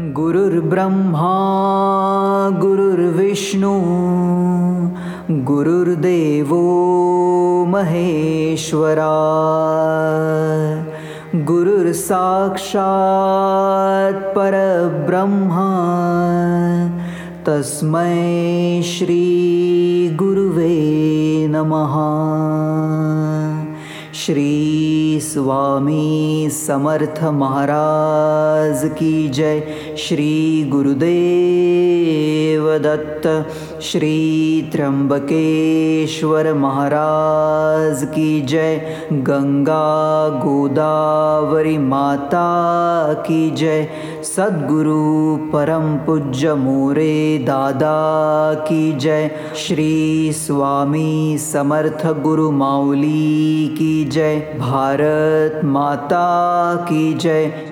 गुरुर्ब्रह्मा गुरुर्विष्णु गुरुर्देवो महेश्वरा गुरुर्साक्षात् परब्रह्मा तस्मै श्रीगुरुवे नमः। श्री स्वामी समर्थ महाराज की जय। श्री गुरुदेव दत्त श्री त्र्यंबकेश्वर महाराज की जय। गंगा गोदावरी माता की जय सद्गुरु परम पूज्य मोरे दादा की जय। श्री स्वामी समर्थ गुरु माउली की जय। भारत माता की जय।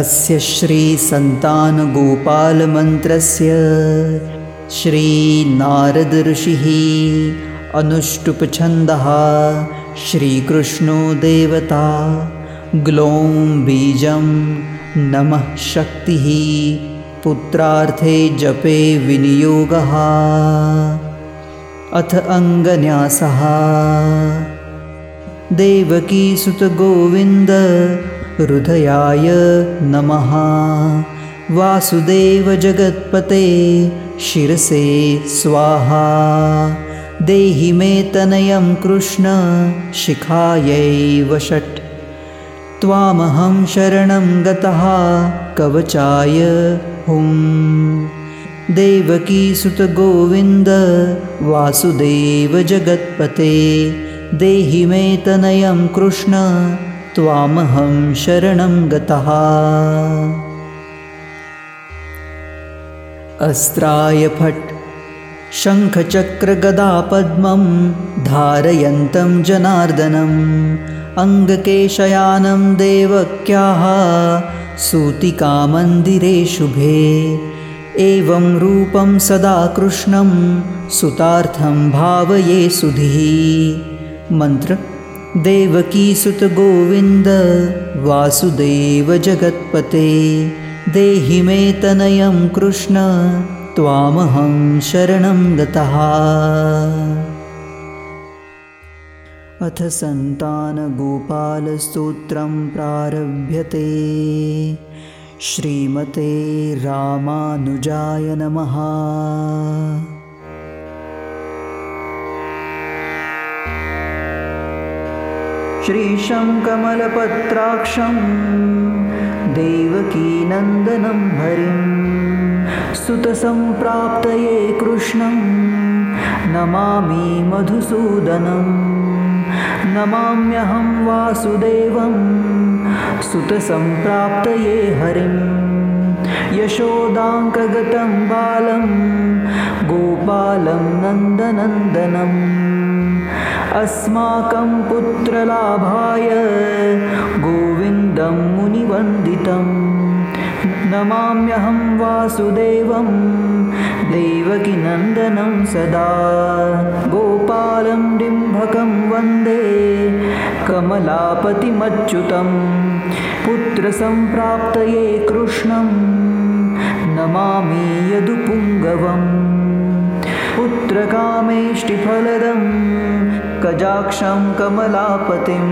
अस्य श्रीसन्तानगोपालमन्त्रस्य श्रीनारदऋषिः अनुष्टुप्छन्दः श्रीकृष्णो देवता ग्लौं बीजं नमः शक्तिः पुत्रार्थे जपे विनियोगः अथ अङ्गन्यासः। देवकीसुतगोविन्द हृदयाय नमः। वासुदेवजगत्पते शिरसे स्वाहा। देहि मे तनयं कृष्ण शिखायैव षट्। त्वामहं शरणं गतः कवचाय हुं देवकीसुतगोविन्द वासुदेवजगत्पते देहि मे तनयं कृष्ण त्वामहं शरणं गतः। अस्त्राय फट् शङ्खचक्रगदापद्मं धारयन्तं जनार्दनम् अङ्गकेशयानं देवक्याः सूतिकामन्दिरे शुभे। एवं रूपं सदा कृष्णं सुतार्थं भावये सुधिः। मन्त्र देवकीसुतगोविन्द वासुदेवजगत्पते। देहि मे तनयं कृष्ण त्वामहं शरणं गतः। अथ सन्तानगोपालस्तोत्रं प्रारभ्यते। श्रीमते रामानुजाय नमः श्रीशङ्कमलपत्राक्षं देवकीनन्दनं हरिं सुतसम्प्राप्तये कृष्णं नमामि मधुसूदनं नमाम्यहं वासुदेवं सुतसम्प्राप्तये हरिं यशोदाङ्कगतं बालं गोपालं नन्दनन्दनम् अस्माकं पुत्रलाभाय गोविन्दं मुनिवन्दितं। नमाम्यहं वासुदेवं देवकीनन्दनं सदा। गोपालं डिम्भकं वन्दे कमलापतिमच्युतं। पुत्रसम्प्राप्तये कृष्णं नमामि यदुपुङ्गवम्। पुत्रकामेष्टिफलदं कजाक्षं कमलापतिं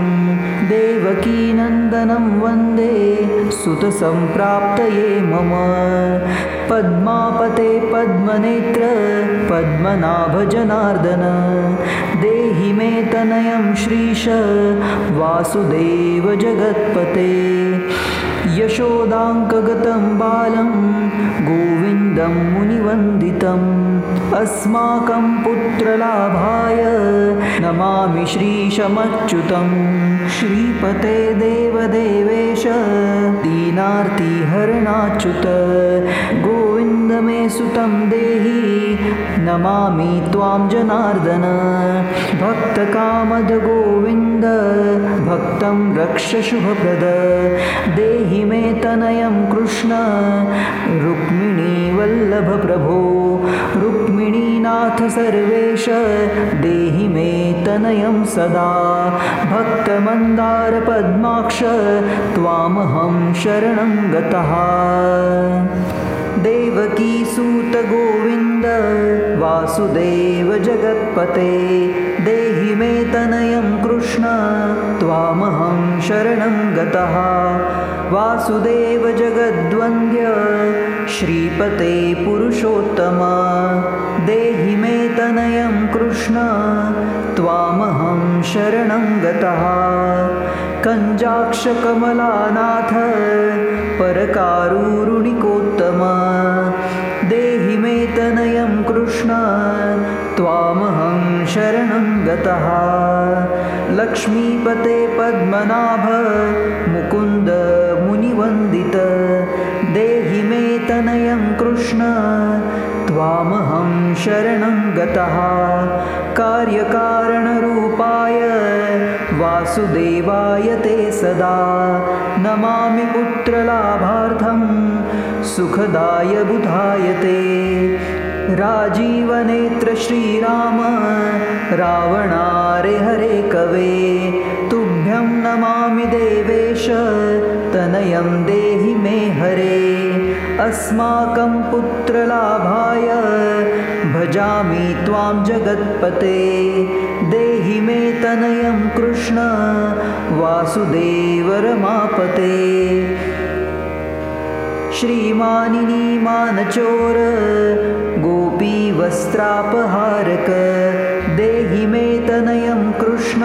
देवकीनन्दनं वन्दे सुतसम्प्राप्तये मम पद्मापते पद्मनेत्र पद्मनाभजनार्दन देहि मे तनयं श्रीश वासुदेवजगत्पते यशोदाङ्कगतं बालं गोविन्दं मुनिवन्दितम् अस्माकं पुत्रलाभाय नमामि श्रीशमच्युतं श्रीपते देवदेवेश दीनार्तिहरणाच्युत गोविन्द मे सुतं देहि नमामि त्वां जनार्दन। भक्तकामद गोविन्द भक्तं रक्ष शुभप्रद। देहि मे तनयं कृष्ण रुक्मिणीवल्लभप्रभो रुक्मिणीनाथ सर्वेश देहि मे तनयं सदा। भक्तमन्दारपद्माक्ष त्वामहं शरणं गतः। देवकीसूतगोविन्द वासुदेव जगत्पते देहि मे तनयं कृष्ण त्वामहं शरणं गतः। वासुदेव जगद्वन्द्य श्रीपते पुरुषोत्तमा। देहि मे तनयं कृष्ण त्वामहं शरणं गतः। कञ्जाक्षकमलानाथ परकारुरुणिकोत्तमा। देहि मे तनयं कृष्ण त्वामहं शरणं गतः। लक्ष्मीपते पद्मनाभ मुकुन्द मुनिवन्दित। देहि मे तनयं कृष्ण त्वामहं शरणं गतः। कार्यकारणरूपाय वासुदेवाय ते सदा। नमामि पुत्रलाभार्थं सुखदाय बुधाय ते राजीवनेत्र श्रीराम रावणारे हरे कवे तुभ्यं नमामि देवेश तनयं देहि मे हरे। अस्माकं पुत्रलाभाय भजामि त्वां जगत्पते देहि मे तनयं कृष्ण वासुदेवरमापते। श्रीमानिनी मानचोर गोपीवस्त्रापहारक देहि मे तनयं कृष्ण।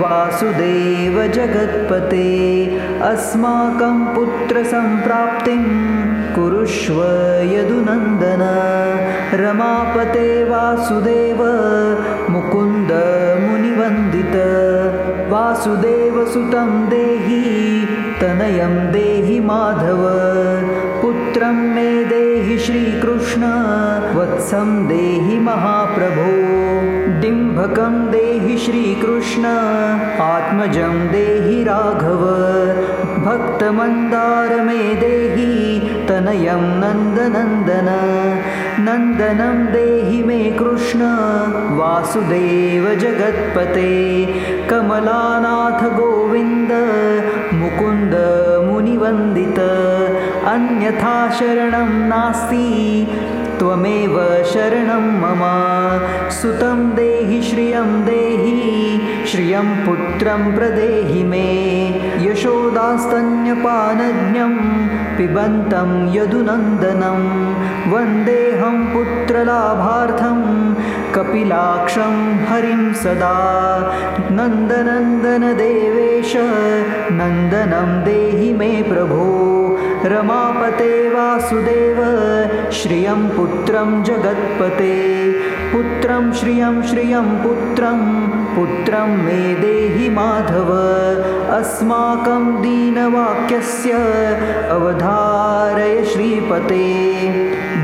वासुदेव जगत्पते। अस्माकं पुत्रसम्प्राप्तिं कुरुष्व यदुनन्दन। रमापते वासुदेव मुकुन्द मुनिवन्दित। वासुदेवसुतं देहि तनयं देहि माधव पुत्रं मे देहि श्रीकृष्ण वत्सं देहि महाप्रभो। डिम्भकं देहि श्रीकृष्ण आत्मजं देहि राघव। भक्तमन्दार मे देहि तनयं नन्दनन्दन। नन्दनं देहि मे कृष्ण वासुदेव जगत्पते। कमलानाथ गोविन्द मुकुन्द मुनिवन्दित अन्यथा शरणं नास्ति त्वमेव शरणं मम। सुतं देहि श्रियं देहि श्रियं पुत्रं प्रदेहि मे। यशोदास्तन्यपानज्ञं पिबन्तं यदुनन्दनं वन्देऽहं पुत्रलाभार्थं कपिलाक्षं हरिं सदा। नन्दनन्दनदेवेश नन्दनं देहि मे प्रभो रमापते वासुदेव श्रियं पुत्रं जगत्पते। पुत्रं श्रियं श्रियं पुत्रं पुत्रं मे देहि माधव। अस्माकं दीनवाक्यस्य अवधारय श्रीपते।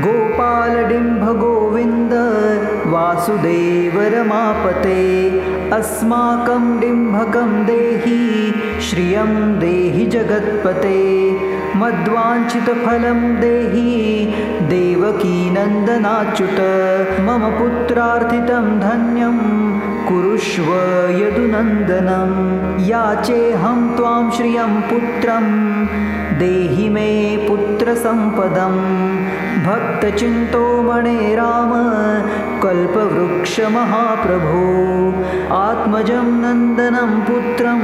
गोपालडिम्भगोविन्द वासुदेव रमापते। अस्माकं डिम्भकं देहि श्रियं देहि जगत्पते मद्वाञ्छितफलं देहि देवकीनन्दनाच्युत। मम पुत्रार्थितं धन्यं कुरुष्व यदुनन्दनं। याचेऽहं त्वां श्रियं पुत्रं देहि मे पुत्रसम्पदं। भक्तचिन्तोमणे राम कल्पवृक्षमहाप्रभो। आत्मजं नन्दनं पुत्रं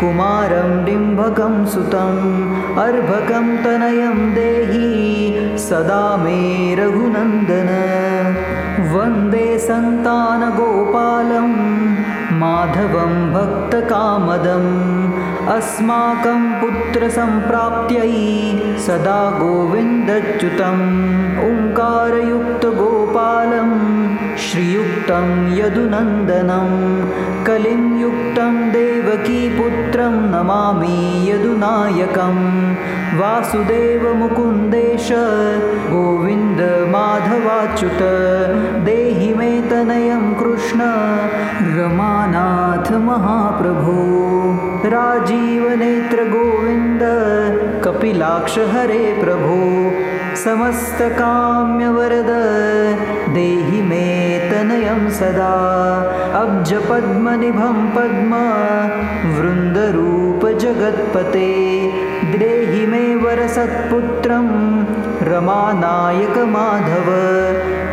कुमारं डिम्भकं सुतम् अर्भकं तनयं देहि सदा मे रघुनन्दन। वन्दे सन्तानगोपालं माधवं भक्तकामदम् अस्माकं पुत्रसम्प्राप्त्यै सदा गोविन्दच्युतम्। ओङ्कारयुक्तगोपालं श्रीयुक्तं यदुनन्दनं कलिं युक्तं देवकीपुत्रं नमामि यदुनायकं। वासुदेवमुकुन्देश गोविन्दमाधवाच्युत देहि मे तनयं कृष्ण रमानाथ महाप्रभो। राजीवनेत्रगोविन्द कपिलाक्ष हरे प्रभो समस्तकाम्यवरद देहि मे तनयं सदा। अब्जपद्मनिभं पद्म वृन्दरूपजगत्पते देहि मे वरसत्पुत्रं रमानायकमाधव।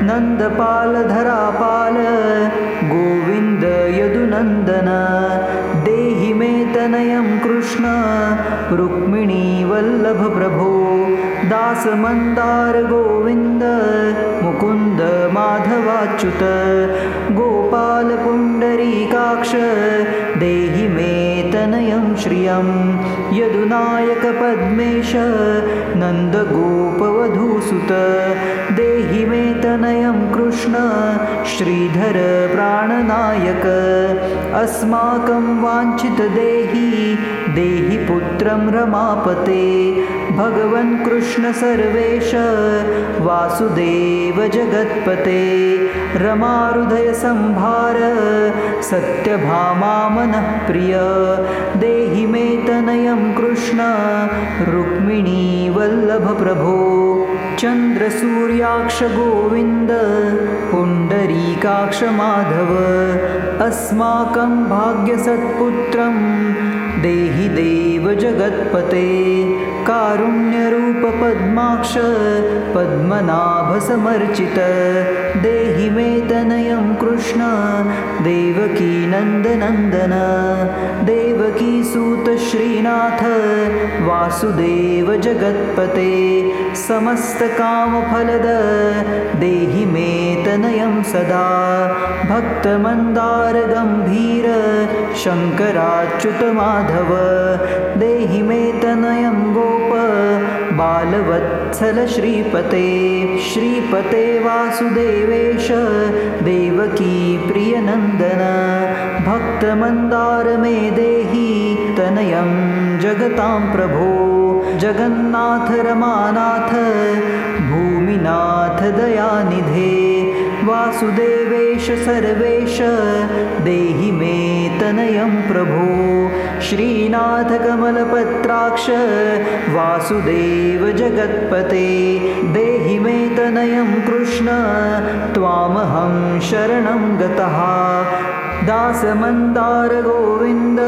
नन्दपालधरापाल गोविन्द यदुनन्दन। देहि मे तनयं कृष्ण रुक्मिणीवल्लभप्रभो दासमन्दार गोविन्द मुकुन्द माधवाच्युत गोपालपुण्डरीकाक्ष देहि मे तनयं श्रियं यदुनायकपद्मेश नन्दगोपवधूसुत देहि मे तनयं कृष्ण श्रीधर प्राणनायक अस्माकं वाञ्छितदेहि देहि पुत्रं रमापते भगवन् कृष्ण सर्वेश। वासुदेव जगत्पते। रमाहृदयसंभार सत्यभामा मनः प्रिय। देहि मे तनयं कृष्ण। रुक्मिणीवल्लभप्रभो चन्द्रसूर्याक्षगोविन्द पुण्डरीकाक्षमाधव अस्माकं भाग्यसत्पुत्रं। देहि देव जगत्पते कारुण्यरूपपद्माक्ष पद्मनाभसमर्चित देहि मे तनयं कृष्ण देवकीनन्दनन्दन देवकीसूतश्रीनाथ वासुदेव जगत्पते समस्तकामफलद देहि मे तनयं सदा भक्तमन्दारगम्भीर शङ्कराच्युतमाधव देहि मे तनयं गोप बालवत्सल श्रीपते श्रीपते वासुदेवेश, देवकी प्रियनन्दन भक्तमन्दार मे देहि तनयं जगतां प्रभो, जगन्नाथ रमानाथ, भूमिनाथ दयानिधे। वासुदेवेश सर्वेश। देहि मे तनयं प्रभो। श्रीनाथकमलपत्राक्ष। वासुदेव जगत्पते। देहि मे तनयं कृष्ण। त्वामहं शरणं गतः दासमन्दारगोविन्द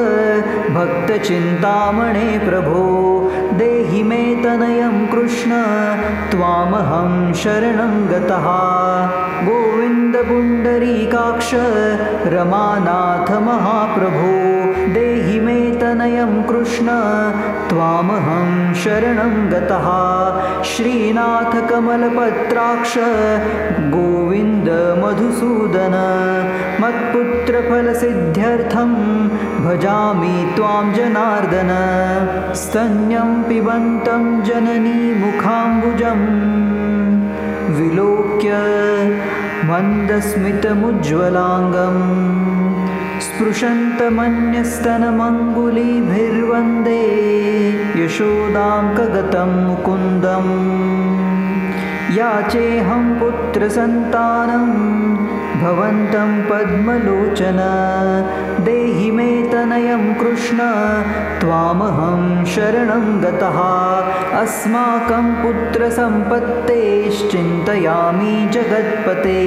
भक्तचिन्तामणे प्रभो देहि मे तनयं कृष्ण त्वामहं शरणं गतः। गोविन्दपुण्डरीकाक्ष रमानाथ महाप्रभो। देहि मे तनयं कृष्ण त्वामहं शरणं गतः। श्रीनाथकमलपत्राक्ष गोविन्द मधुसूदन मत्पुत्रफलसिद्ध्यर्थं भजामि त्वां जनार्दन। स्तन्यं पिबन्तं जननीमुखाम्बुजं विलोक्य मन्दस्मितमुज्ज्वलाङ्गम् स्पृशन्तमन्यस्तनमङ्गुलीभिर्वन्दे यशोदां कगतं मुकुन्दम्। याचेऽहं पुत्रसन्तानं भवन्तं पद्मलोचन देहि मे तनयं कृष्ण त्वामहं शरणं गतः। अस्माकं पुत्रसम्पत्तेश्चिन्तयामि जगत्पते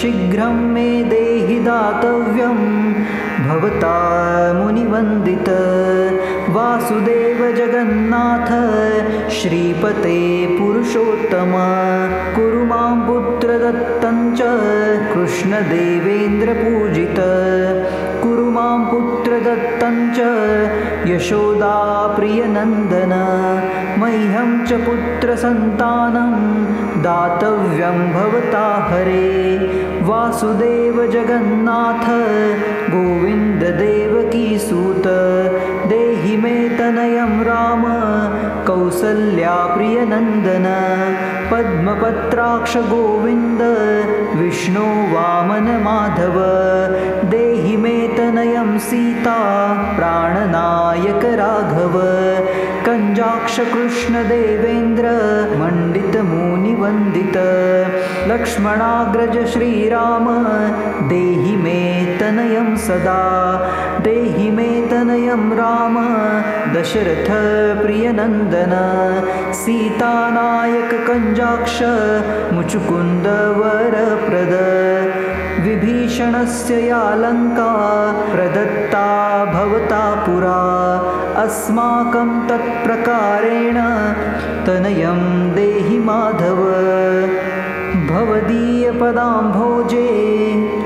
शीघ्रं मे देहि दातव्यं भवता मुनिवन्दित वासुदेव जगन्नाथ श्रीपते पुरुषोत्तम कुरु मां पुत्रदत्तं च कृष्णदेवेन्द्रपूजित कुरु मां पुत्रदत्तं च यशोदाप्रियनन्दन मह्यं च पुत्रसन्तानं दातव्यं भवता हरे वासुदेव जगन्नाथ गोविन्ददेवकीसूत मे तनयं राम कौसल्याप्रियनन्दन पद्मपत्राक्षगोविन्द विष्णो वामनमाधव देहि मे तनयं सीता प्राणनायक राघव कञ्जाक्षकृष्णदेवेन्द्र मण्डितमुनिवन्दित लक्ष्मणाग्रज श्रीराम देहि मे तनयं सदा देहि मे तनयं राम दशरथप्रियनन्दन सीतानायक कञ्जाक्ष मुचुकुन्दवरप्रद विभीषणस्य या लङ्का प्रदत्ता भवता पुरा। अस्माकं तत्प्रकारेण तनयं देहि माधव। भवदीयपदाम्भोजे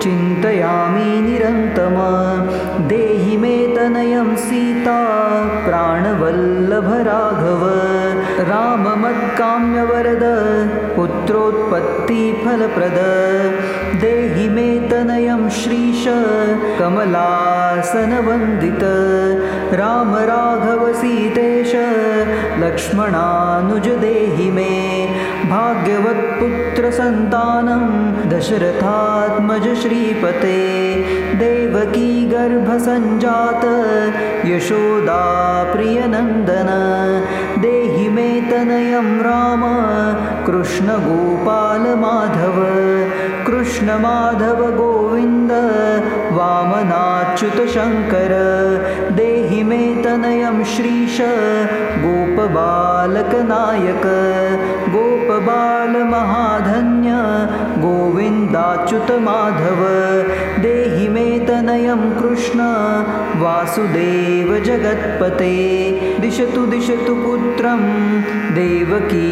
चिन्तयामि निरन्तम। देहि मे तनयं सीता प्राणवल्लभराघव राममत्काम्यवरद पुत्रोत्पत्तिफलप्रद। देहि मे तनयं श्रीश कमलासनवन्दित। राम राघव सीतेश लक्ष्मणानुज देहि मे। भाग्यवत्पुत्रसन्तानं दशरथात्मज श्रीपते। देवकी गर्भसञ्जात यशोदा प्रियनन्दन। देहि मे तनयं राम कृष्णगोपालमाधव कृष्णमाधव गोविन्द वामनाच्युतशङ्कर देहि मे तनयं श्रीश गोपबालकनायक गोपबालमहाधन्य गोविन्दाच्युतमाधव देहि मे तनयं कृष्ण वासुदेव जगत्पते। दिशतु दिशतु पुत्रं देवकीनन्दनोऽयं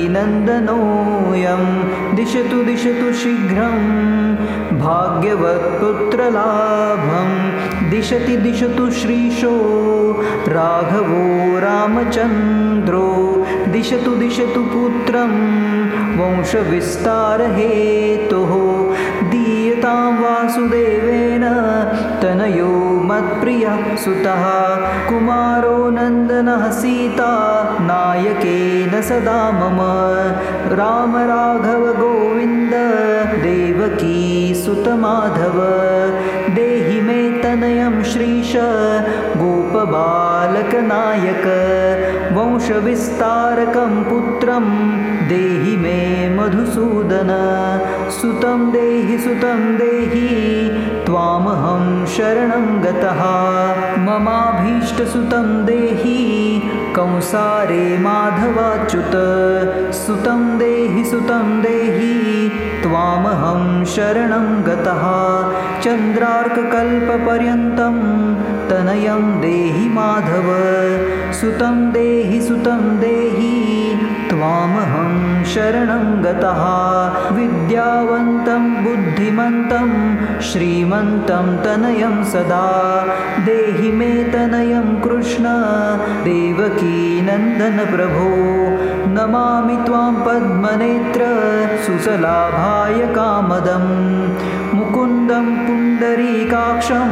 दिशतु दिशतु शीघ्रं भाग्यवत्पुत्रलाभं। दिशति दिशतु श्रीशो राघवो रामचन्द्रो। दिशतु दिशतु पुत्रं वंशविस्तारहेतुः दीयतां वासुदेवेन तनयो मत्प्रियः सुतः कुमारो नन्दनः सीता नायकेन सदा मम राम राघव गोविन्द देवकी सुतमाधव देहि मे तनयं श्रीश गोपबालकनायक वंशविस्तारकं पुत्रं देहि मे मधुसूदन। सुतं देहि सुतं देहि त्वामहं शरणं गतः। ममाभीष्टसुतं देहि कंसारे माधवाच्युत। सुतं देहि सुतं देहि त्वामहं शरणं गतः। चन्द्रार्ककल्पपर्यन्तं तनयं देहि माधव सुतं देहि सुतं देहि त्वामहं शरणं गतः। विद्यावन्तं बुद्धिमन्तं श्रीमन्तं तनयं सदा। देहि मे तनयं कृष्ण देवकीनन्दनप्रभो नमामि त्वां पद्मनेत्र सुसलाभाय कामदं मुकुन्दं पुण्डरीकाक्षं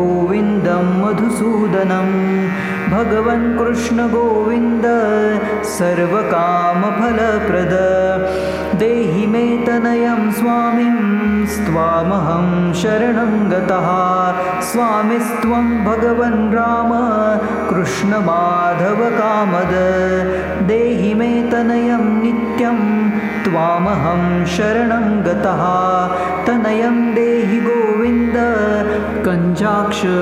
गोविन्दं मधुसूदनं। भगवन् कृष्णगोविन्द सर्वकामफलप्रद। देहि मे तनयं स्वामिं स्वामहं शरणं गतः। स्वामिस्त्वं भगवन् राम कृष्णमाधवकामद। देहि मे तनयं नित्यं त्वामहं शरणं गतः। तनयं देहि गोविन्द कञ्जाक्षकमलापते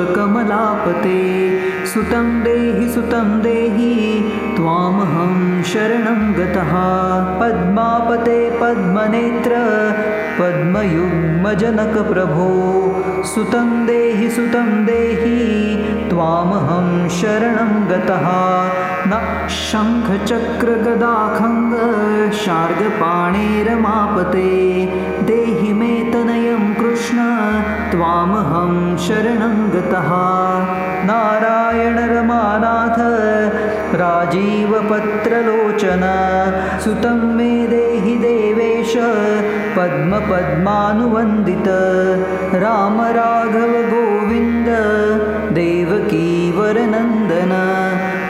सुतं देहि सुतं देहि त्वामहं शरणं गतः। पद्मापते पद्मनेत्र पद्मयुग्मजनकप्रभो। सुतं देहि सुतं देहि त्वामहं शरणं गतः। न शङ्खचक्रगदाखङ्ग शार्गपाणेरमापते। देहि मे तनयं कृष्ण त्वामहं शरणं गतः। नारायणरमानाथ राजीवपत्रलोचन सुतं मे देहि देवेश पद्मपद्मानुवन्दित। राम राघव गोविन्द देवकीवरनन्दन।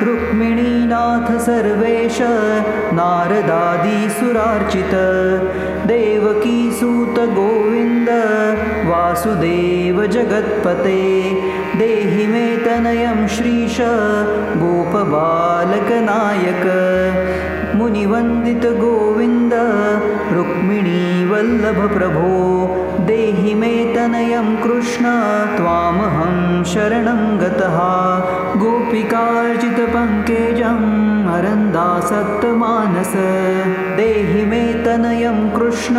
रुक्मिणीनाथ सर्वेश नारदादिसुरार्चित। वासुदेव जगत्पते देहि मे तनयं श्रीश गोपबालकनायक। मुनिवन्दितगोविन्द रुक्मिणीवल्लभप्रभो देहि मे तनयं कृष्ण त्वामहं शरणं गतः। गोपिकार्जितपङ्केजम् अरन्दासक्तमानस देहि मे तनयं कृष्ण।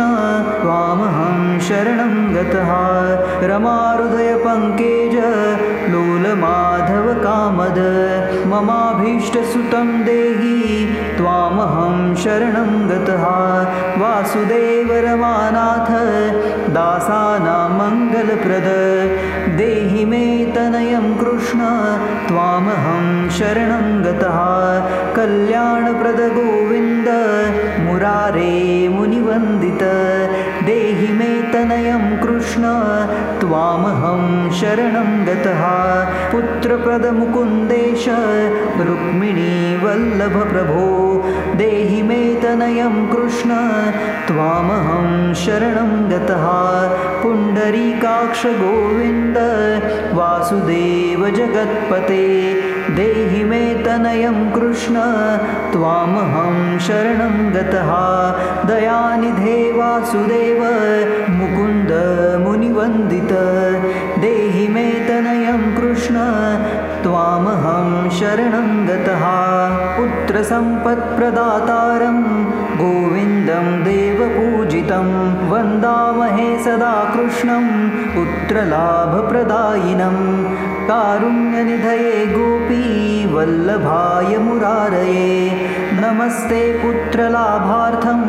त्वामहं शरणं गतः। रमाहृदयपङ्केज लोलमाधवकामद। ममाभीष्टसुतं देहि त्वामहं शरणं गतः। वासुदेवरमानाथ दासानां मङ्गलप्रद। देहि मे तनयं कृष्ण। त्वामहं शरणं गतः। कल्याणप्रदगोविन्द तनयं कृष्ण त्वामहं शरणं गतः। पुत्रप्रदमुकुन्देश रुक्मिणीवल्लभप्रभो देहि मे तनयं कृष्ण त्वामहं शरणं गतः। पुण्डरीकाक्षगोविन्द वासुदेव जगत्पते देहि मे तनयं कृष्ण त्वामहं शरणं गतः। दयानिधे वासुदेव मुकुन्द मुनिवन्दित। देहि मे तनयं कृष्ण त्वामहं शरणं गतः। पुत्रसम्पत्प्रदातारं गोविन्दं देवपूजितं। वन्दामहे सदा कृष्णं पुत्रलाभप्रदायिनं कारुण्यनिधये गोपी वल्लभाय मुरारये। नमस्ते पुत्रलाभार्थं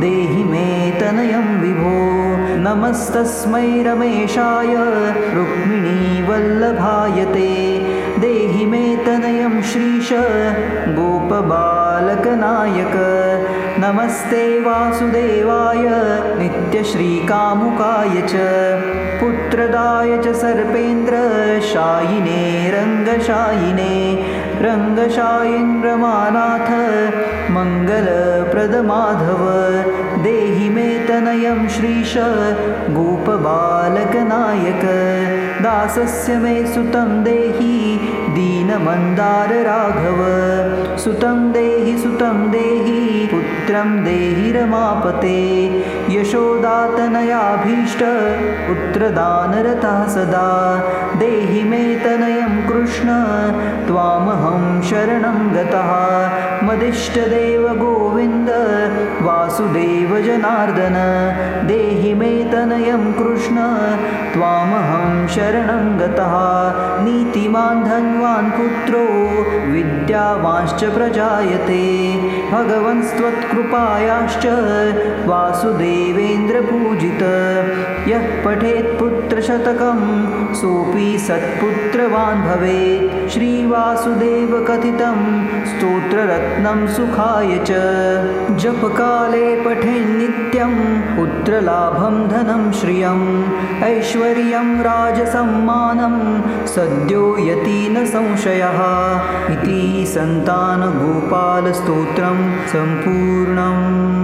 देहि मे तनयं विभो। नमस्तस्मै रमेशाय रुक्मिणीवल्लभाय ते। देहि मे तनयं श्रीश गोपबालकनायक नमस्ते वासुदेवाय नित्यश्रीकामुकाय च पुत्रदाय च सर्पेन्द्रशायिने रङ्गशायिने रङ्गशायीन्द्रमानाथ मङ्गलप्रदमाधव देहि मे तनयं श्रीश गोपबालकनायक दासस्य मे सुतं देहि दीनमन्दारराघव। सुतं देहि सुतं देहि पुत्रं देहि रमापते। यशोदातनयाभीष्ट पुत्रदानरतः सदा। देहि मे तनयं कृष्ण त्वामहं शरणं गतः। मदिष्टदेव गोविन्द वासुदेव जनार्दन। देहि मे तनयं कृष्ण त्वामहं शरणं गतः। नीतिमान् धन्वान् पुत्रो विद्यावांश्च प्रजायते। भगवन्स्त्वत्कृपायाश्च वासुदेवेन्द्रपूजित। यः पठेत् पुत्रशतकं सोऽपि सत्पुत्रवान् भवेत्। श्रीवासुदेवकथितं स्तोत्ररत्नं सुखाय च। जपकाले पठेन्नित्यं पुत्रलाभं धनं श्रियम्। ऐश्वर्यं राजसम्मानं सद्यो यति न संशयः इति सन्तानगोपालस्तोत्रं सम्पूर्णम्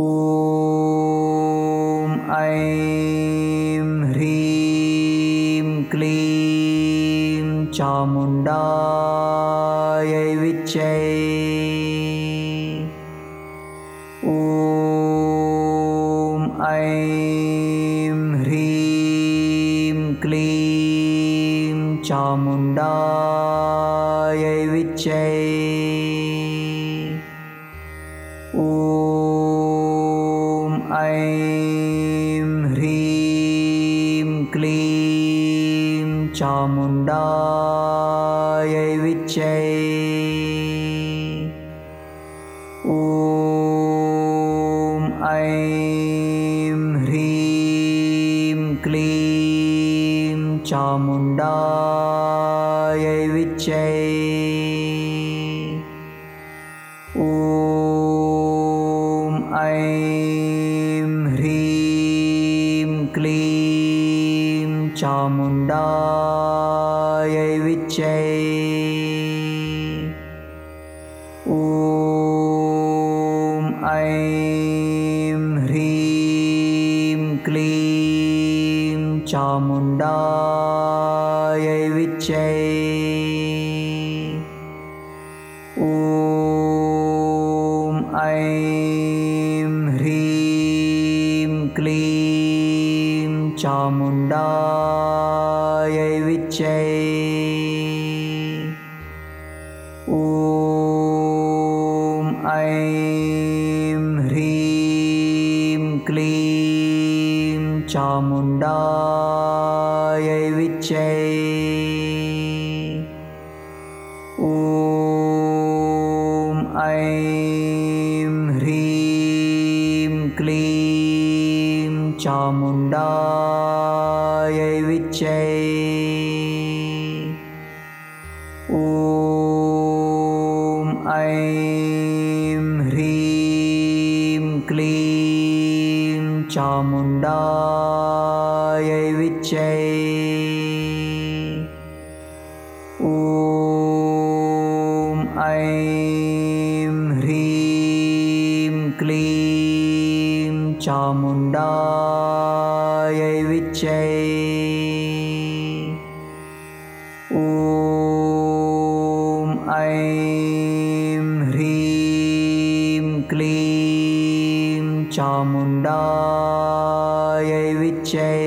ॐ ऐं ह्रीं क्लीं चामुण्डायै विच्चै। ॐ ऐं ह्रीं क्लीं चामुण्डा चामुण्डायै विच्चै खण्डायै विच्चै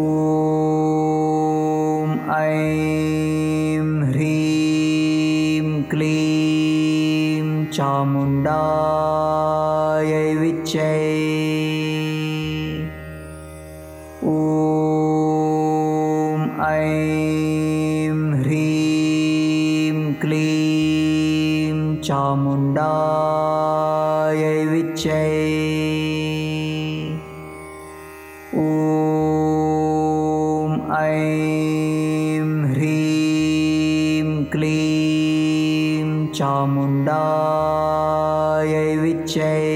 ॐ ऐं ह्रीं क्लीं चामुण्डा Yeah.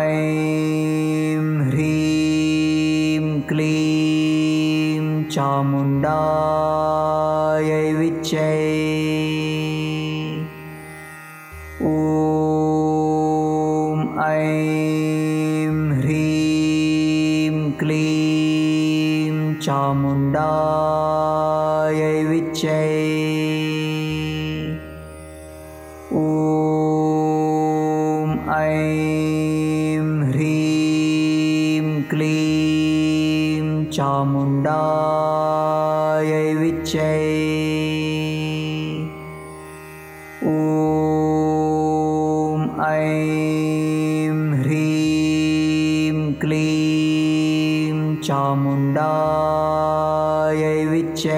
ऐं ह्रीं क्लीं चामुण्डायै विच्चै ॐ ऐं ह्रीं क्लीं चामुण्डा ॐ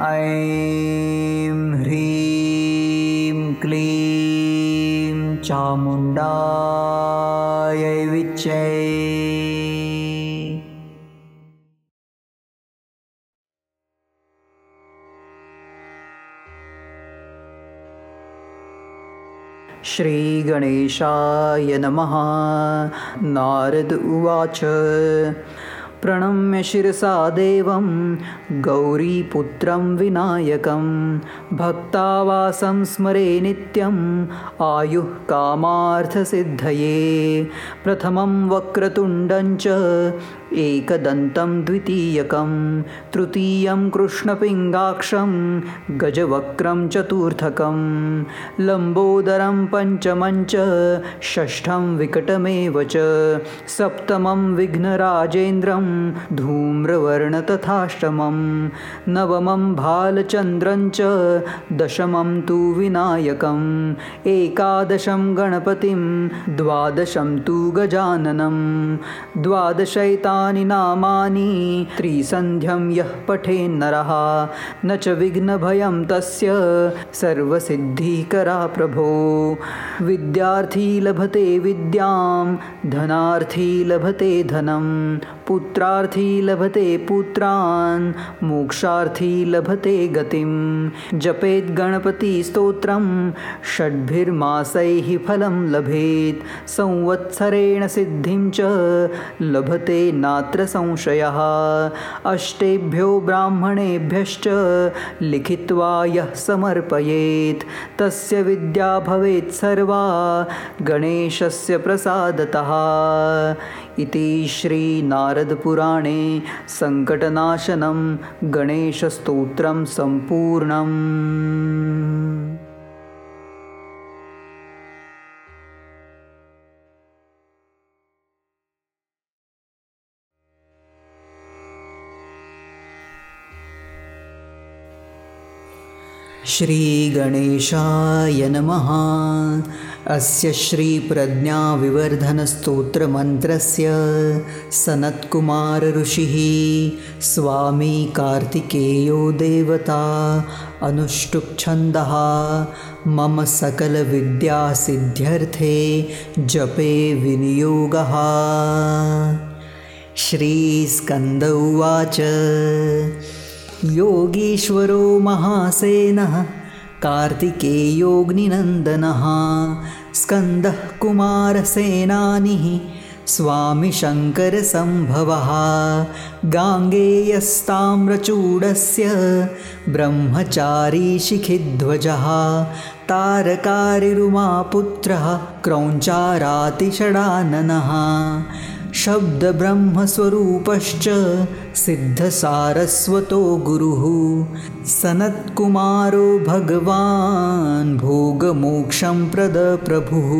ऐं ह्रीं क्लीं चामुण्डायै विच्यै श्रीगणेशाय नमः। नारद उवाच। प्रणम्य शिरसा देवं गौरीपुत्रं विनायकं भक्तावासं स्मरे नित्यम् आयुः कामार्थसिद्धये। प्रथमं वक्रतुण्डं च एकदन्तं द्वितीयकं तृतीयं कृष्णपिङ्गाक्षं गजवक्त्रं चतुर्थकं लम्बोदरं पञ्चमं च षष्ठं विकटमेव च सप्तमं विघ्नराजेन्द्रं धूम्रवर्ण तथाष्टमं नवमं भालचन्द्रं च दशमं तु विनायकम् एकादशं गणपतिं द्वादशं तु गजाननं नामानि त्रिसन्ध्यं यः पठेन्नरः न च विघ्नभयं तस्य सर्वसिद्धिकरा प्रभो। विद्यार्थी लभते विद्यां धनार्थी लभते धनं पुत्रार्थी लभते पुत्रान् मोक्षार्थी लभते गतिं जपेत् गणपतिस्तोत्रं षड्भिर्मासैः फलं लभेत्। संवत्सरेण सिद्धिं च लभते नात्र संशयः। अष्टेभ्यो ब्राह्मणेभ्यश्च लिखित्वा यः समर्पयेत्। तस्य विद्या भवेत् सर्वा गणेशस्य प्रसादतः इति श्रीनारदपुराणे सङ्कटनाशनं गणेशस्तोत्रं सम्पूर्णम्। श्रीगणेशाय नमः अस्य श्रीप्रज्ञाविवर्धनस्तोत्रमन्त्रस्य सनत्कुमारऋषिः स्वामी कार्तिकेयो देवता अनुष्टुप्छन्दः मम सकलविद्यासिद्ध्यर्थे जपे विनियोगः। श्रीस्कन्द उवाच। योगीश्वरो महासेनः कार्तिकेयोऽग्निनन्दनः स्कन्दः कुमारसेनानिः स्वामिशङ्करसम्भवः गाङ्गेयस्ताम्रचूडस्य ब्रह्मचारी शिखिध्वजः तारकारिरुमापुत्रः क्रौञ्चारातिषडाननः शब्दब्रह्मस्वरूपश्च सिद्धसारस्वतो गुरुः। सनत्कुमारो भगवान् भोगमोक्षं प्रदप्रभुः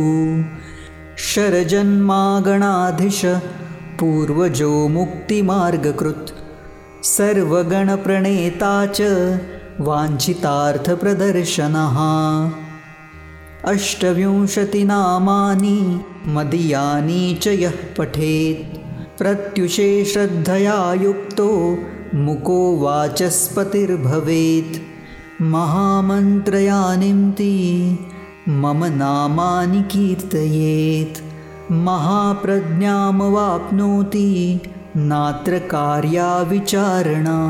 शरजन्मागणाधीश पूर्वजो मुक्तिमार्गकृत्। सर्वगणप्रणेता च वाञ्छितार्थप्रदर्शनः अष्टविंशतिनामानि मदीयानि च यः पठेत्। प्रत्युषे श्रद्धया युक्तो मुको वाचस्पतिर्भवेत्। महामन्त्रयानिम्ति मम नामानि कीर्तयेत्। महाप्रज्ञामवाप्नोति नात्र कार्याविचारणा।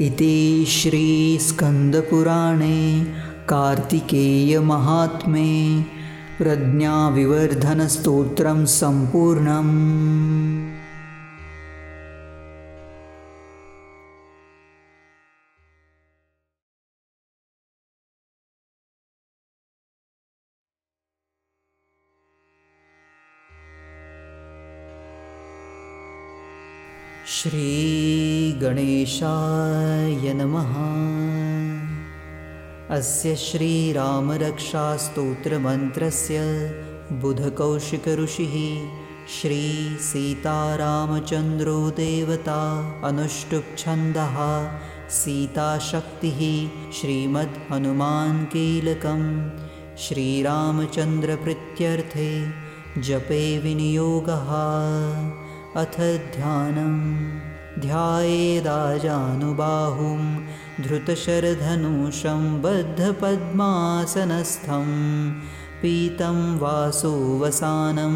इति श्रीस्कन्दपुराणे कार्तिकेयमहात्म्ये प्रज्ञाविवर्धनस्तोत्रं सम्पूर्णम्। श्रीगणेशाय नमः अस्य श्रीरामरक्षास्तोत्रमन्त्रस्य बुधकौशिकऋषिः श्रीसीतारामचन्द्रो देवता अनुष्टुप्छन्दः सीताशक्तिः श्रीमद्हनुमान्कीलकं श्रीरामचन्द्रप्रीत्यर्थे जपे विनियोगः अथ ध्यानं ध्यायेदाजानुबाहुं धृतशरधनुषं बद्धपद्मासनस्थं पीतं वासोवसानं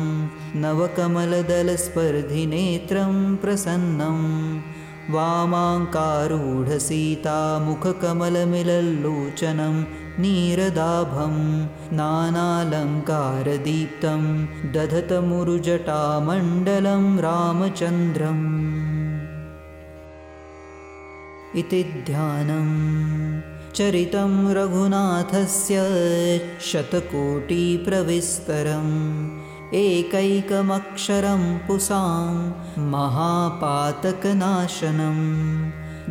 नवकमलदलस्पर्धिनेत्रं प्रसन्नं वामाङ्कारूढसीतामुखकमलमिलल्लोचनं नीरदाभं नानालङ्कारदीप्तं दधतमुरुजटामण्डलं रामचन्द्रम् इति ध्यानं। चरितं रघुनाथस्य शतकोटिप्रविस्तरम्। एकैकमक्षरं पुसां महापातकनाशनं।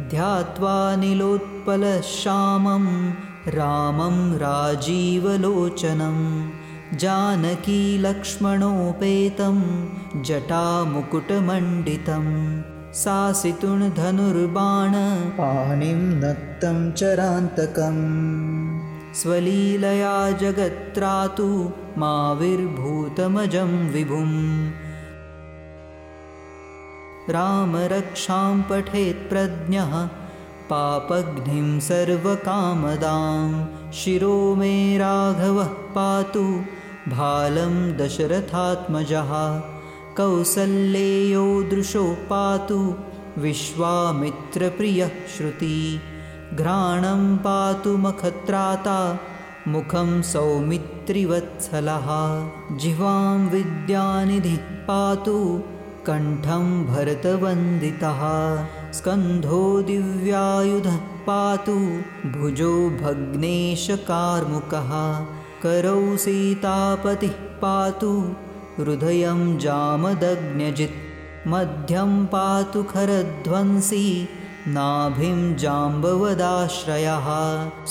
ध्यात्वा निलोत्पलश्यामं रामं राजीवलोचनं। जानकीलक्ष्मणोपेतं जटामुकुटमण्डितं सासितुणधनुर्बाणपाणिं नक्तं चरान्तकम् स्वलीलया जगत्रातु माविर्भूतमजं विभुम्। रामरक्षां पठेत्प्रज्ञः पापघ्निं सर्वकामदां। शिरो मे राघवः पातु भालं दशरथात्मजः कौसल्येयो दृशो पातु विश्वामित्रप्रियः श्रुति। घ्राणं पातु मखत्राता मुखं सौमित्रिवत्सलः। जिह्वां विद्यानिधिः पातु कण्ठं भरतवन्दितः। स्कन्धो दिव्यायुधः पातु भुजो भग्नेशकार्मुकः। करौ सीतापतिः पातु हृदयं जामदग्न्यजित् मध्यं पातु खरध्वंसी नाभिं जाम्बवदाश्रयः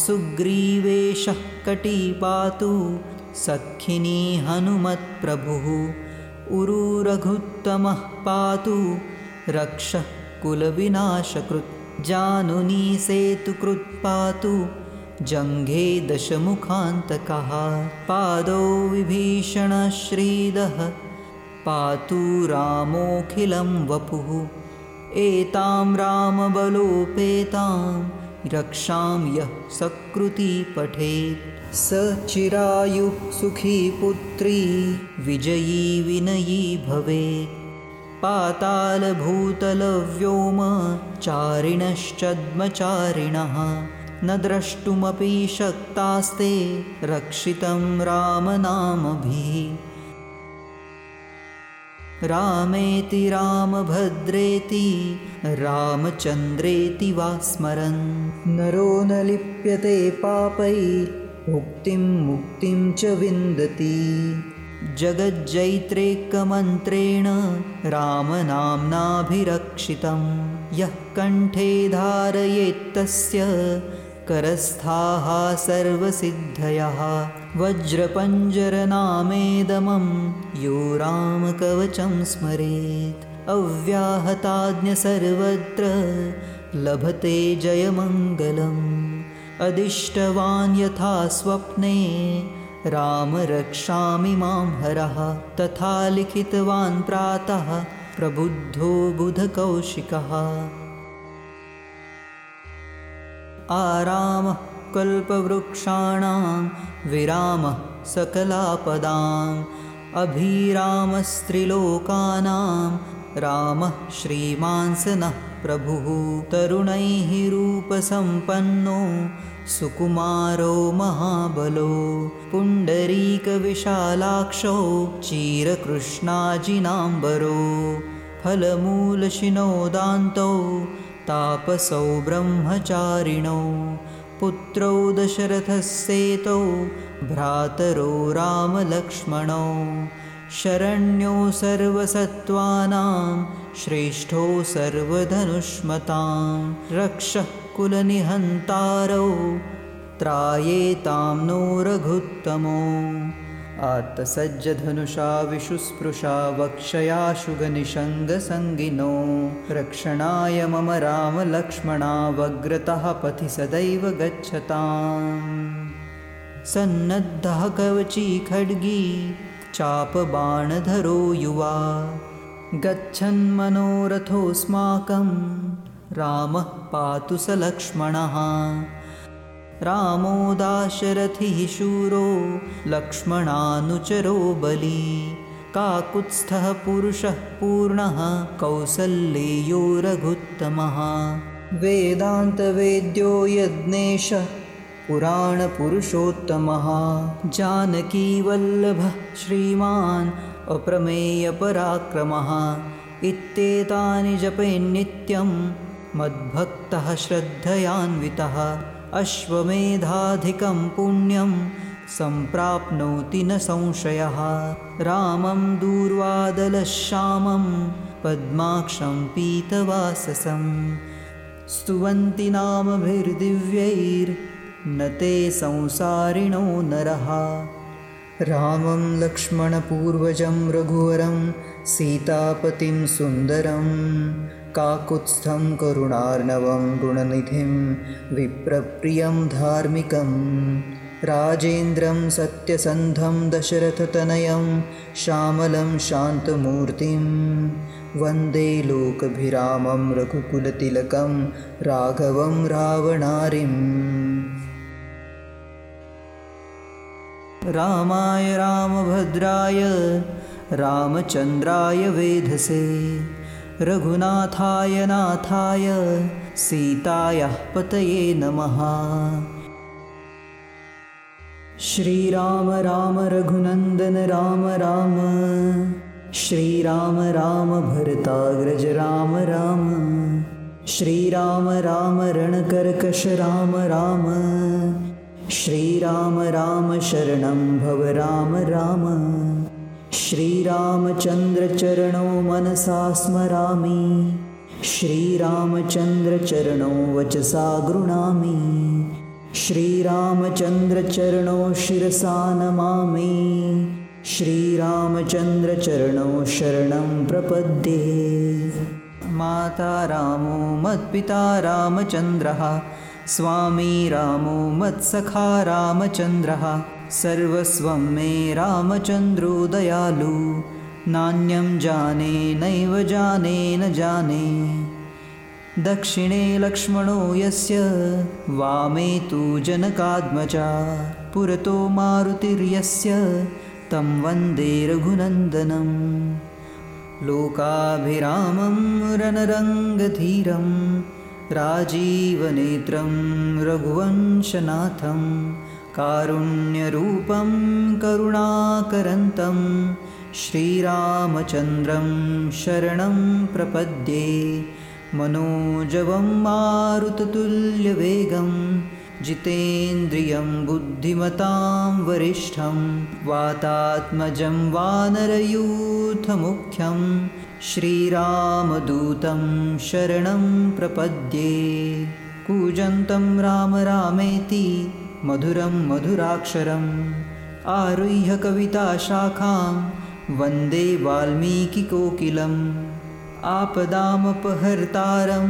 सुग्रीवेशः कटी पातु सखिनी हनुमत्प्रभुः उरुरघुत्तमः पातु रक्षः कुलविनाशकृत् जानुनी सेतुकृत् पातु जङ्घे दशमुखान्तकः पादौ विभीषणश्रीदः पातु रामोऽखिलं वपुः। एतां रामबलोपेतां रक्षां यः सकृती पठेत्। स चिरायुः सुखी पुत्री विजयी विनयी भवेत्। पातालभूतलव्योमचारिणश्चद्मचारिणः न द्रष्टुमपि शक्तास्ते रक्षितं रामनामभिः रामेति रामभद्रेति रामचन्द्रेति वा स्मरन्। नरो न लिप्यते पापै मुक्तिं मुक्तिं च विन्दति। जगज्जैत्रेकमन्त्रेण रामनाम्नाभिरक्षितं यः कण्ठे धारयेत्तस्य करस्थाः सर्वसिद्धयः। वज्रपञ्जरनामेदमं यो रामकवचं स्मरेत्। अव्याहताज्ञ सर्वत्र लभते जयमङ्गलम्। अदिष्टवान् यथा स्वप्ने राम रक्षामि मां हरः। तथा लिखितवान् प्रातः प्रबुद्धो बुधकौशिकः आरामः कल्पवृक्षाणां विरामः सकलापदाम् अभिरामस्त्रिलोकानां रामः श्रीमांसनः प्रभुः तरुणैः रूपसम्पन्नो सुकुमारो महाबलो पुण्डरीकविशालाक्षो चीरकृष्णाजिनाम्बरो फलमूलशिनोदान्तौ तापसौ ब्रह्मचारिणौ पुत्रौ दशरथस्येतौ भ्रातरो रामलक्ष्मणौ। शरण्यो सर्वसत्त्वानां श्रेष्ठो सर्वधनुष्मतां। रक्षः कुलनिहन्तारौ त्रायेतां नो रघुत्तमो आत्तसज्जधनुषा विशुस्पृशा वक्षयाशुगनिषङ्गसङ्गिनो रक्षणाय मम रामलक्ष्मणावग्रतः पथि सदैव गच्छताम्। सन्नद्धः कवची खड्गी चापबाणधरो युवा। गच्छन्मनोरथोऽस्माकं रामः पातु स लक्ष्मणः रामो दाशरथिः शूरो लक्ष्मणानुचरो बली। काकुत्स्थः पुरुषः पूर्णः कौसल्येयो रघुत्तमः। वेदान्तवेद्यो यज्ञेशः पुराणपुरुषोत्तमः। जानकीवल्लभः श्रीमान् अप्रमेयपराक्रमः। इत्येतानि जपेन्नित्यं मद्भक्तः श्रद्धयान्वितः अश्वमेधाधिकं पुण्यं सम्प्राप्नोति न संशयः। रामं दूर्वादलश्यामं पद्माक्षं पीतवाससं। स्तुवन्ति नामभिर्दिव्यैर् न ते संसारिणो नरः। रामं लक्ष्मणपूर्वजं रघुवरं सीतापतिं सुन्दरं काकुत्स्थं करुणार्णवं गुणनिधिं विप्रप्रियं धार्मिकं। राजेन्द्रं सत्यसन्धं दशरथतनयं श्यामलं शान्तमूर्तिं। वन्दे लोकभिरामं रघुकुलतिलकं राघवं रावणारिम्। रामाय रामभद्राय रामचन्द्राय वेधसे रघुनाथाय नाथाय सीतायाः पतये नमः। श्रीराम राम रघुनन्दन राम राम। श्रीराम राम भरताग्रज राम राम। श्रीराम राम रणकर्कश राम राम। श्रीराम राम शरणं भव राम राम श्रीरामचन्द्रचरणो मनसा स्मरामि। श्रीरामचन्द्रचरणो वचसा गृणामि। श्रीरामचन्द्रचरणो शिरसा नमामि। श्रीरामचन्द्रचरणो शरणं प्रपद्ये। माता रामो मत्पिता रामचन्द्रः स्वामी रामो मत्सखा रामचन्द्रः सर्वस्वं मे रामचन्द्रो दयालु नान्यं जाने नैव जाने न जाने। दक्षिणे लक्ष्मणो यस्य वामे तु जनकात्मजा पुरतो मारुतिर्यस्य तं वन्दे रघुनन्दनम् लोकाभिरामं रणरङ्गधीरम् राजीवनेत्रं रघुवंशनाथं कारुण्यरूपं करुणाकरन्तं श्रीरामचन्द्रं शरणं प्रपद्ये मनोजवं मारुततुल्यवेगं जितेन्द्रियं बुद्धिमतां वरिष्ठं वातात्मजं वानरयूथमुख्यं श्रीरामदूतं शरणं प्रपद्ये कूजन्तं राम रामेति मधुरं मधुराक्षरम् आरुह्य कविताशाखां वन्दे वाल्मीकिकोकिलम् आपदामपहर्तारं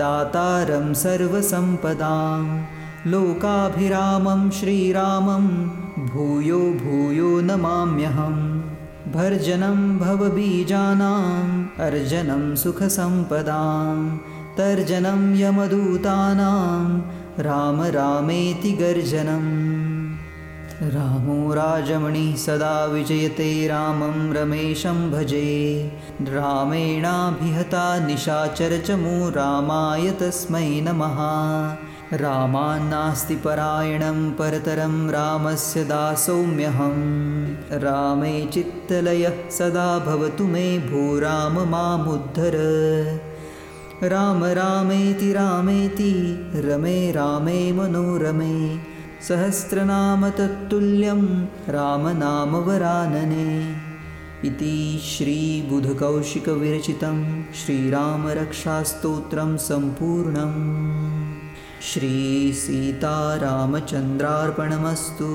दातारं सर्वसम्पदां लोकाभिरामं श्रीरामं भूयो भूयो नमाम्यहम् भर्जनं भवबीजानाम् अर्जनं सुखसम्पदां तर्जनं यमदूतानां राम रामेति गर्जनम्। रामो राजमणिः सदा विजयते रामं रमेशं भजे। रामेणाभिहता निशाचरचमु रामाय तस्मै नमः। रामान्नास्ति परायणं परतरं रामस्य दासौम्यहं। रामे चित्तलयः सदा भवतु मे भो राम मामुद्धर राम रामेति रामेति रमे रामे मनोरमे। सहस्रनाम तत्तुल्यं रामनामवरानने इति श्रीबुधकौशिकविरचितं श्रीरामरक्षास्तोत्रं सम्पूर्णम्। श्रीसीतारामचन्द्रार्पणमस्तु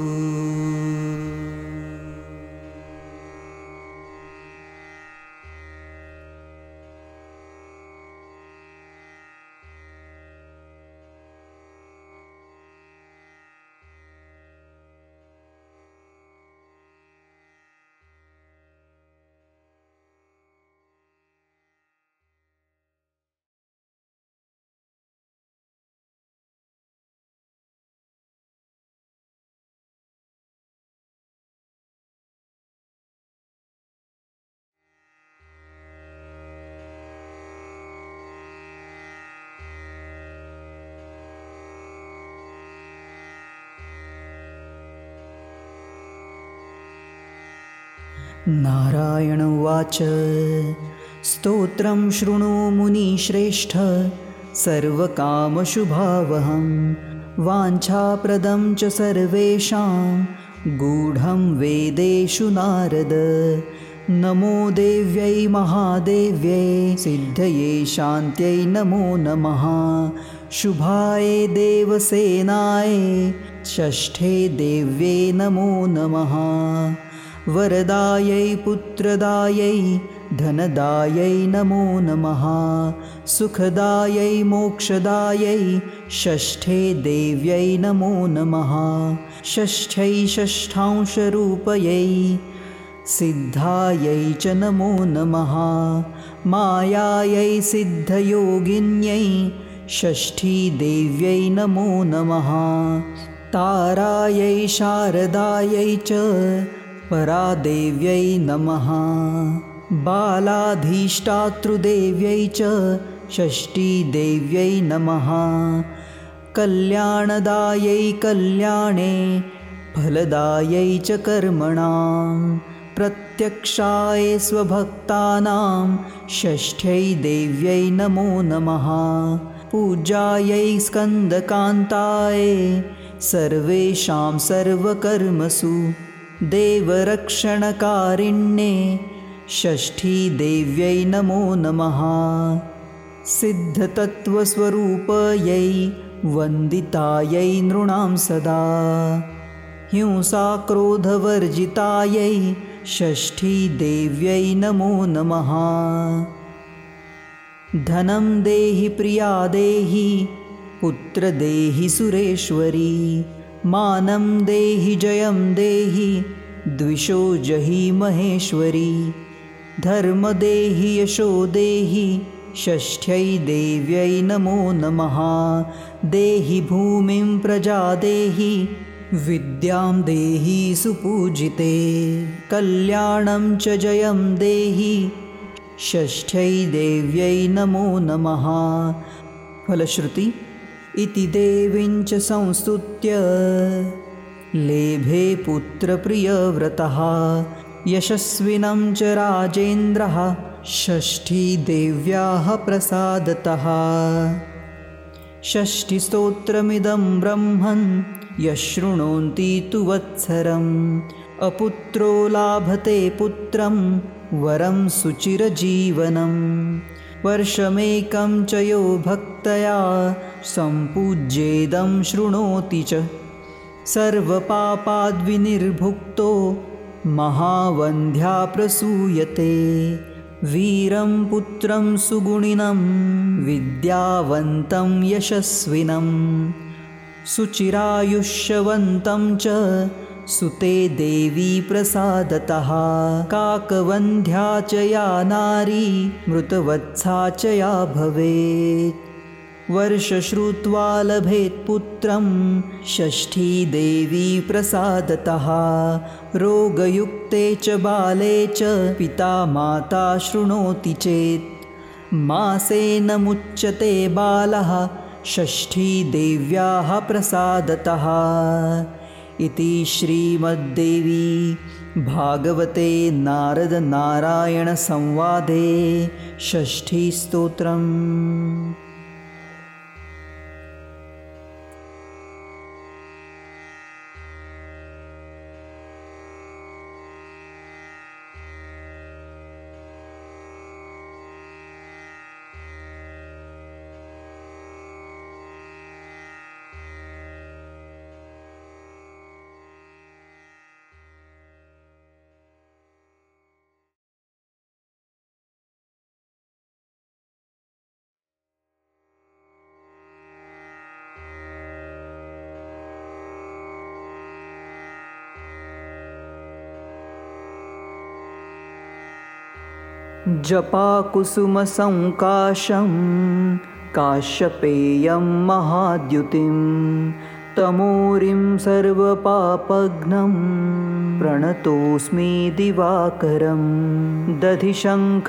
नारायण उवाच। स्तोत्रं शृणु मुनिश्रेष्ठ। सर्वकामशुभावहं। वाञ्छाप्रदं च सर्वेषां। गूढं वेदेषु नारद। नमो देव्यै महादेव्यै। सिद्धये शान्त्यै नमो नमः। शुभाय देवसेनाय। षष्ठे देव्ये नमो नमः वरदायै पुत्रदायै धनदायै नमो नमः। सुखदायै मोक्षदायै षष्ठे देव्यै नमो नमः। षष्ठै षष्ठांशरूपयै सिद्धायै च नमो नमः। मायायै सिद्धयोगिन्यै षष्ठी देव्यै नमो नमः। तारायै शारदायै च परादेव्यै नमः। बालाधीष्टातृदेव्यै च षष्ठीदेव्यै नमः। कल्याणदायै कल्याणे फलदायै च कर्मणां प्रत्यक्षाय स्वभक्तानां षष्ठ्यै देव्यै नमो नमः। पूजायै स्कन्दकान्ताय सर्वेषां सर्वकर्मसु देवरक्षणकारिण्ये षष्ठीदेव्यै नमो नमः। सिद्धतत्त्वस्वरूपयै वन्दितायै नृणां सदा। हिंसाक्रोधवर्जितायै षष्ठीदेव्यै नमो नमः। धनं देहि प्रिया देहि पुत्रदेहि सुरेश्वरी मानं देहि जयं देहि द्विषो जहि महेश्वरी। धर्मदेहि यशो देहि षष्ठ्यै देव्यै नमो नमः। देहि भूमिं प्रजा देहि विद्यां देहि सुपूजिते। कल्याणं च जयं देहि षष्ठ्यै देव्यै नमो नमः। फलश्रुति इति देवीञ्च संस्तुत्य। लेभे पुत्रप्रियव्रतः। यशस्विनं च राजेन्द्रः। षष्ठीदेव्याः प्रसादतः। षष्ठिस्तोत्रमिदं ब्रह्मन्। यशृणोन्ति तु वत्सरम्। अपुत्रो लाभते पुत्रं वरं सुचिरजीवनम् वर्षमेकं च यो भक्तया सम्पूज्येदं शृणोति च। सर्वपापाद्विनिर्भुक्तो महावन्ध्या प्रसूयते। वीरं पुत्रं सुगुणिनं विद्यावन्तं यशस्विनं। सुचिरायुष्यवन्तं च सुते देवी प्रसादतः। काकवन्ध्या च या नारी मृतवत्सा च या भवेत्। वर्षश्रुत्वा लभेत्पुत्रं षष्ठी देवी प्रसादतः। रोगयुक्ते च बाले च पिता माता शृणोति चेत्। मासेन मुच्यते बालः षष्ठीदेव्याः प्रसादतः इति श्रीमद्देवी भागवते नारदनारायणसंवादे षष्ठीस्तोत्रम् जपाकुसुमसङ्काशं काश्यपेयं महाद्युतिं तमोरिं सर्वपापघ्नं प्रणतोऽस्मि दिवाकरं दधिशङ्खतुषाराभं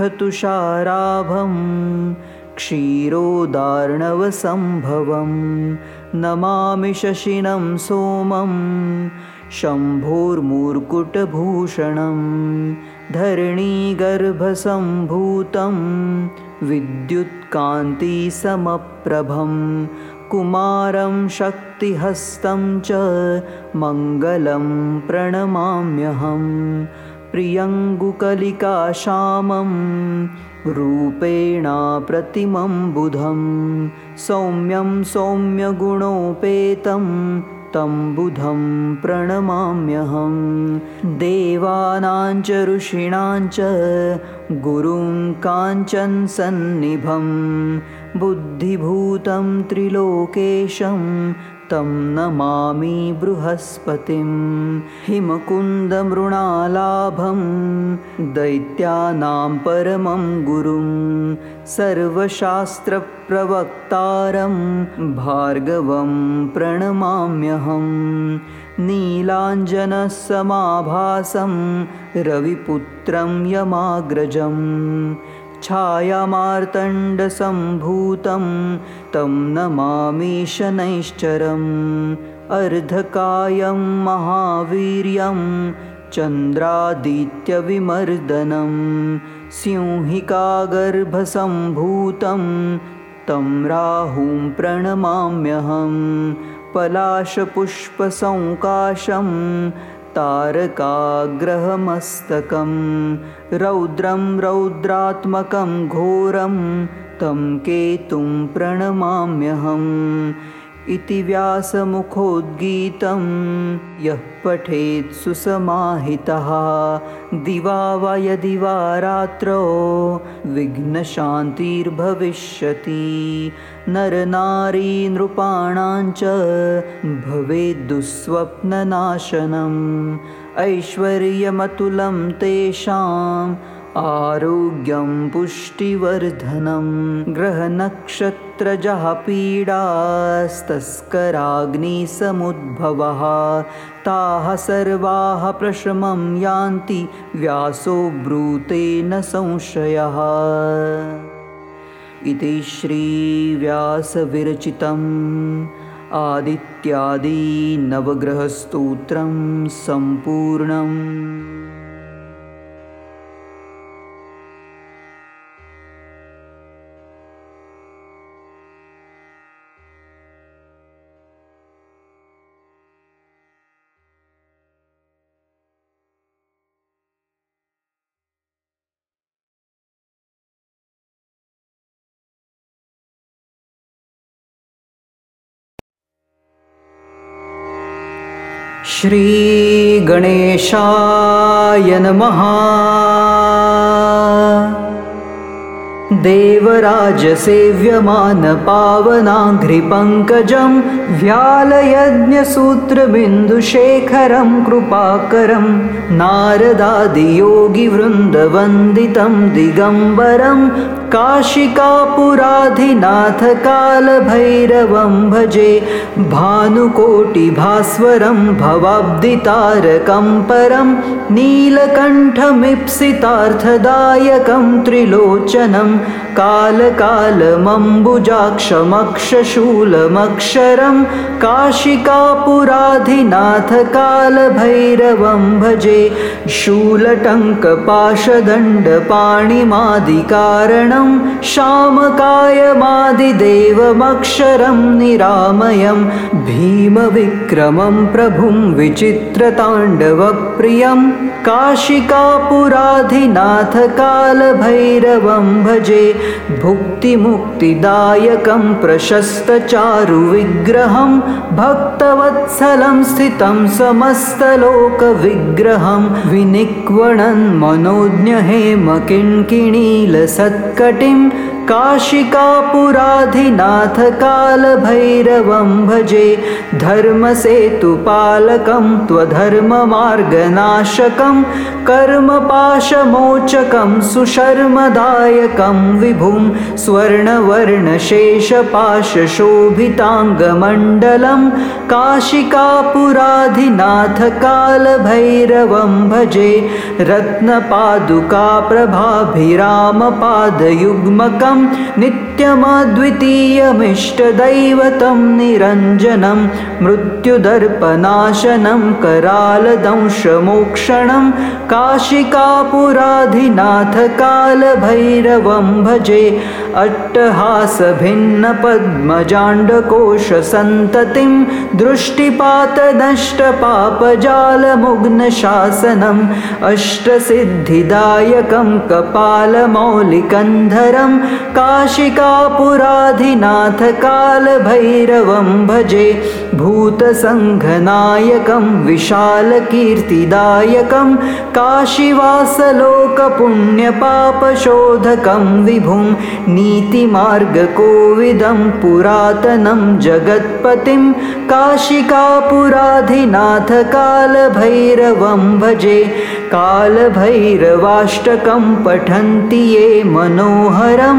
क्षीरोदार्णवसम्भवं नमामि शशिनं सोमं शम्भोर्मूर्कुटभूषणं धरणीगर्भसम्भूतं विद्युत्कान्तिसमप्रभं कुमारं शक्तिहस्तं च मङ्गलं प्रणमाम्यहं प्रियङ्गुकलिकाश्यामं रूपेणा प्रतिमं बुधं सौम्यं सौम्यगुणोपेतं तं बुधं प्रणमाम्यहं। देवानां च ऋषीणां च गुरुं काञ्चनसन्निभं बुद्धिभूतं त्रिलोकेशं तं नमामि बृहस्पतिं हिमकुन्दमृणालाभं दैत्यानां परमं गुरुं सर्वशास्त्रप्रवक्तारं भार्गवं प्रणमाम्यहं नीलाञ्जनसमाभासं रविपुत्रं यमाग्रजम् छायामार्तण्डसम्भूतं तं नमामि शनैश्चरम् अर्धकायं महावीर्यं चन्द्रादित्यविमर्दनं सिंहिकागर्भसम्भूतं तं राहुं प्रणमाम्यहं पलाशपुष्पसङ्काशं तारकाग्रहमस्तकं रौद्रं रौद्रात्मकं घोरं तं केतुं प्रणमाम्यहम् इति व्यासमुखोद्गीतं यः पठेत् सुसमाहितः। दिवा वा यदि वा रात्रौ विघ्नशान्तिर्भविष्यति। नरनारी नृपाणां च भवेद्दुःस्वप्ननाशनम् ऐश्वर्यमतुलं तेषाम् आरोग्यं पुष्टिवर्धनं ग्रहनक्षत्रजः पीडास्तस्कराग्निसमुद्भवः ताः सर्वाः प्रशमं यान्ति व्यासो ब्रूतेन संशयः। इति श्रीव्यासविरचितम् आदित्यादिनवग्रहस्तोत्रं सम्पूर्णम् श्रीगणेशाय नमः। देवराजसेव्यमानपावनाघ्रिपङ्कजं व्यालयज्ञसूत्रबिन्दुशेखरं कृपाकरं नारदादियोगिवृन्दवन्दितं दिगम्बरं काशिकापुराधिनाथ कालभैरवं भजे भानुकोटिभास्वरं भवाब्दितारकं परं नीलकण्ठमीप्सितार्थदायकं त्रिलोचनं कालकालमम्बुजाक्षमक्षशूलमक्षरं काशिकापुराधिनाथ कालभैरवं भजे शूलटङ्कपाशदण्डपाणिमादिकारणं श्यामकायमादिदेवमक्षरं निरामयं भीमविक्रमं प्रभुं विचित्रताण्डवप्रियं काशिकापुराधिनाथ कालभैरवं भजे भुक्तिमुक्तिदायकं प्रशस्तचारुविग्रहं भक्तवत्सलं स्थितं समस्तलोकविग्रहं विनिक्वणन् dim कालभैरवं भजे धर्मसेतुपालकं त्वधर्ममार्गनाशकं कर्मपाशमोचकं सुशर्मदायकं विभुं स्वर्णवर्णशेषपाशशोभिताङ्गमण्डलं काशिकापुराधिनाथ कालभैरवं भजे नित्यमद्वितीयमिष्टदैवतं निरञ्जनं मृत्युदर्पनाशनं करालदंशमोक्षणं काशिकापुराधिनाथ कालभैरवं भजे अट्टहासभिन्नपद्मजाण्डकोशसन्ततिं दृष्टिपातनष्टपापजालमुग्नशासनम् अष्टसिद्धिदायकं कपालमौलिकन्धरं काशिकापुराधिनाथ कालभैरवं भजे भूतसङ्घनायकं विशालकीर्तिदायकं काशीवासलोकपुण्यपापशोधकं विभुं नीतिमार्गकोविदं पुरातनं जगत्पतिं काशिकापुराधिनाथ कालभैरवं भजे कालभैरवाष्टकं पठन्ति ये मनोहरं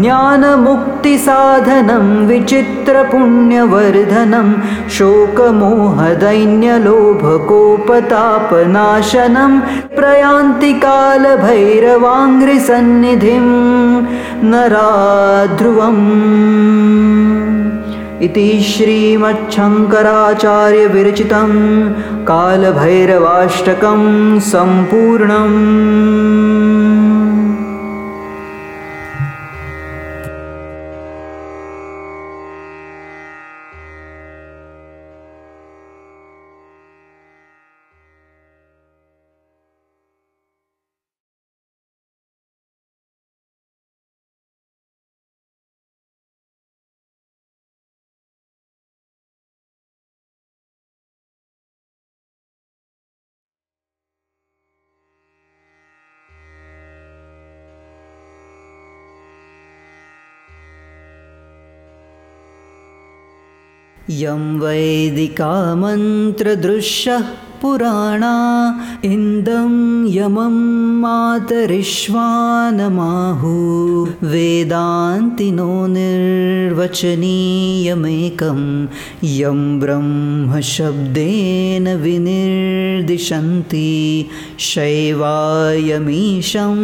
ज्ञानमुक्तिसाधनं विचित्रपुण्यवर्धनं शोकमोहदैन्यलोभकोपतापनाशनं प्रयान्ति कालभैरवाङ्घ्रिसन्निधिं नराध्रुवम्। इति श्रीमच्छङ्कराचार्यविरचितं कालभैरवाष्टकं सम्पूर्णम् यं वैदिकामन्त्रदृश्यः पुराणा इन्दं यमं मातरिश्वानमाहु वेदान्तिनो निर्वचनीयमेकं यं ब्रह्मशब्देन विनिर्दिशन्ति। शैवायमीशं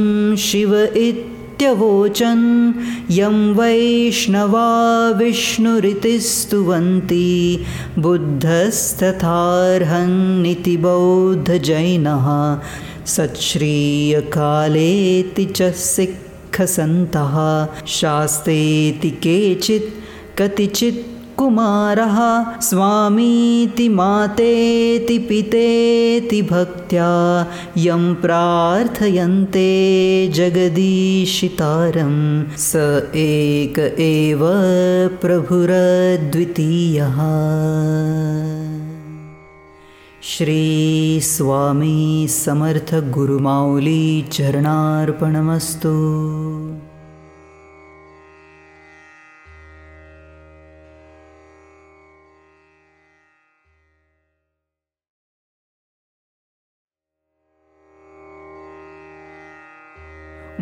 शिव इति वोचन् यं वैष्णवा विष्णुरिति स्तुवन्ति बुद्धस्तथार्हन्निति बौद्धजैनः। सच्छ्रीयकालेति च सिक्खसन्तः शास्तेति केचित् कतिचित् कुमारः स्वामीति मातेति पितेति भक्त्या यं प्रार्थयन्ते जगदीशितारं। स एक एव प्रभुरद्वितीयः। श्रीस्वामी समर्थगुरुमाौली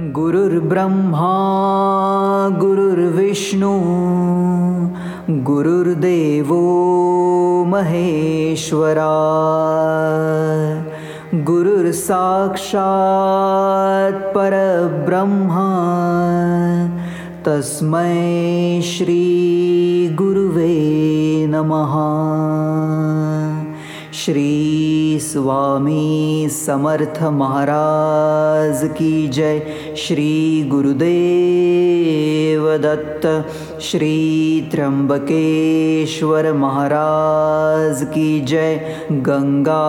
गुरुर्ब्रह्मा गुरुर्विष्णु गुरुर्देवो महेश्वरा गुरुर्साक्षात् परब्रह्मा तस्मै श्रीगुरुवे नमः। श्री स्वामी समर्थ महाराज की जय। श्री गुरुदेव दत्त श्री त्र्यंबकेश्वर महाराज की जय गंगा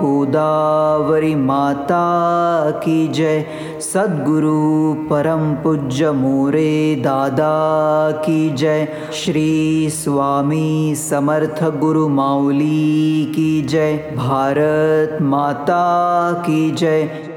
गोदावरी माता की जय सद्गुरु परम पूज्य मोरे दादा की जय श्री स्वामी समर्थ गुरु माउली की जय भारत माता की जय